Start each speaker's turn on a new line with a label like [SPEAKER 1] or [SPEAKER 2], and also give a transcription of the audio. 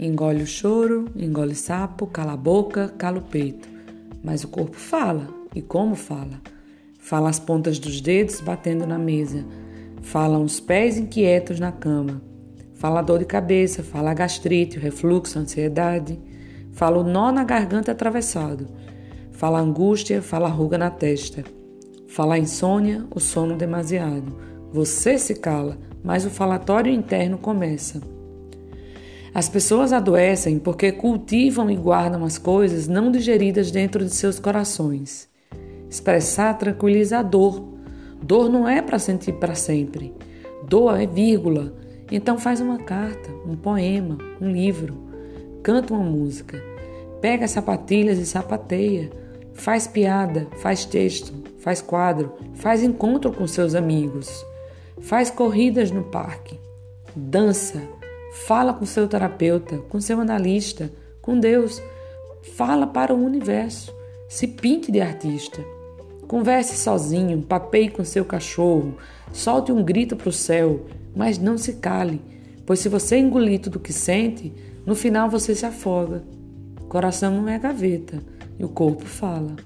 [SPEAKER 1] Engole o choro, engole sapo, cala a boca, cala o peito. Mas o corpo fala. E como fala? Fala as pontas dos dedos batendo na mesa. Falam os pés inquietos na cama. Fala a dor de cabeça, fala a gastrite, o refluxo, a ansiedade. Fala o nó na garganta atravessado. Fala a angústia, fala a ruga na testa. Fala a insônia, o sono demasiado. Você se cala, mas o falatório interno começa. As pessoas adoecem porque cultivam e guardam as coisas não digeridas dentro de seus corações. Expressar tranquiliza a dor. Dor não é para sentir para sempre. Dor é vírgula. Então faz uma carta, um poema, um livro. Canta uma música. Pega sapatilhas e sapateia. Faz piada, faz texto, faz quadro, faz encontro com seus amigos. Faz corridas no parque. Dança, Fala com seu terapeuta, com seu analista, com Deus. Fala para o universo. Se pinte de artista. Converse sozinho, papeie com seu cachorro, solte um grito para o céu, mas não se cale, pois se você engolir tudo que sente, no final você se afoga. Coração não é gaveta e o corpo fala.